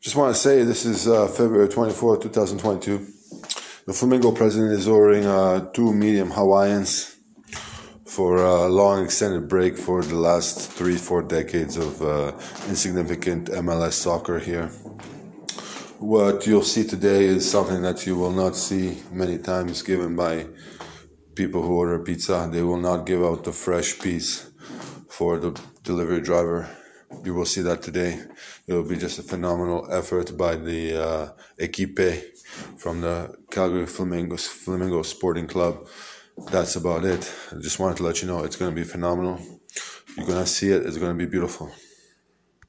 Just want to say this is uh, February 24, 2022. The Flamingo president is ordering uh, two medium Hawaiians for a long extended break for the last three, four decades of uh, insignificant MLS soccer here. What you'll see today is something that you will not see many times given by people who order pizza. They will not give out the fresh piece for the delivery driver you will see that today. It will be just a phenomenal effort by the uh, Equipe from the Calgary Flamingos, Flamingo Sporting Club. That's about it. I just wanted to let you know it's going to be phenomenal. You're going to see it. It's going to be beautiful.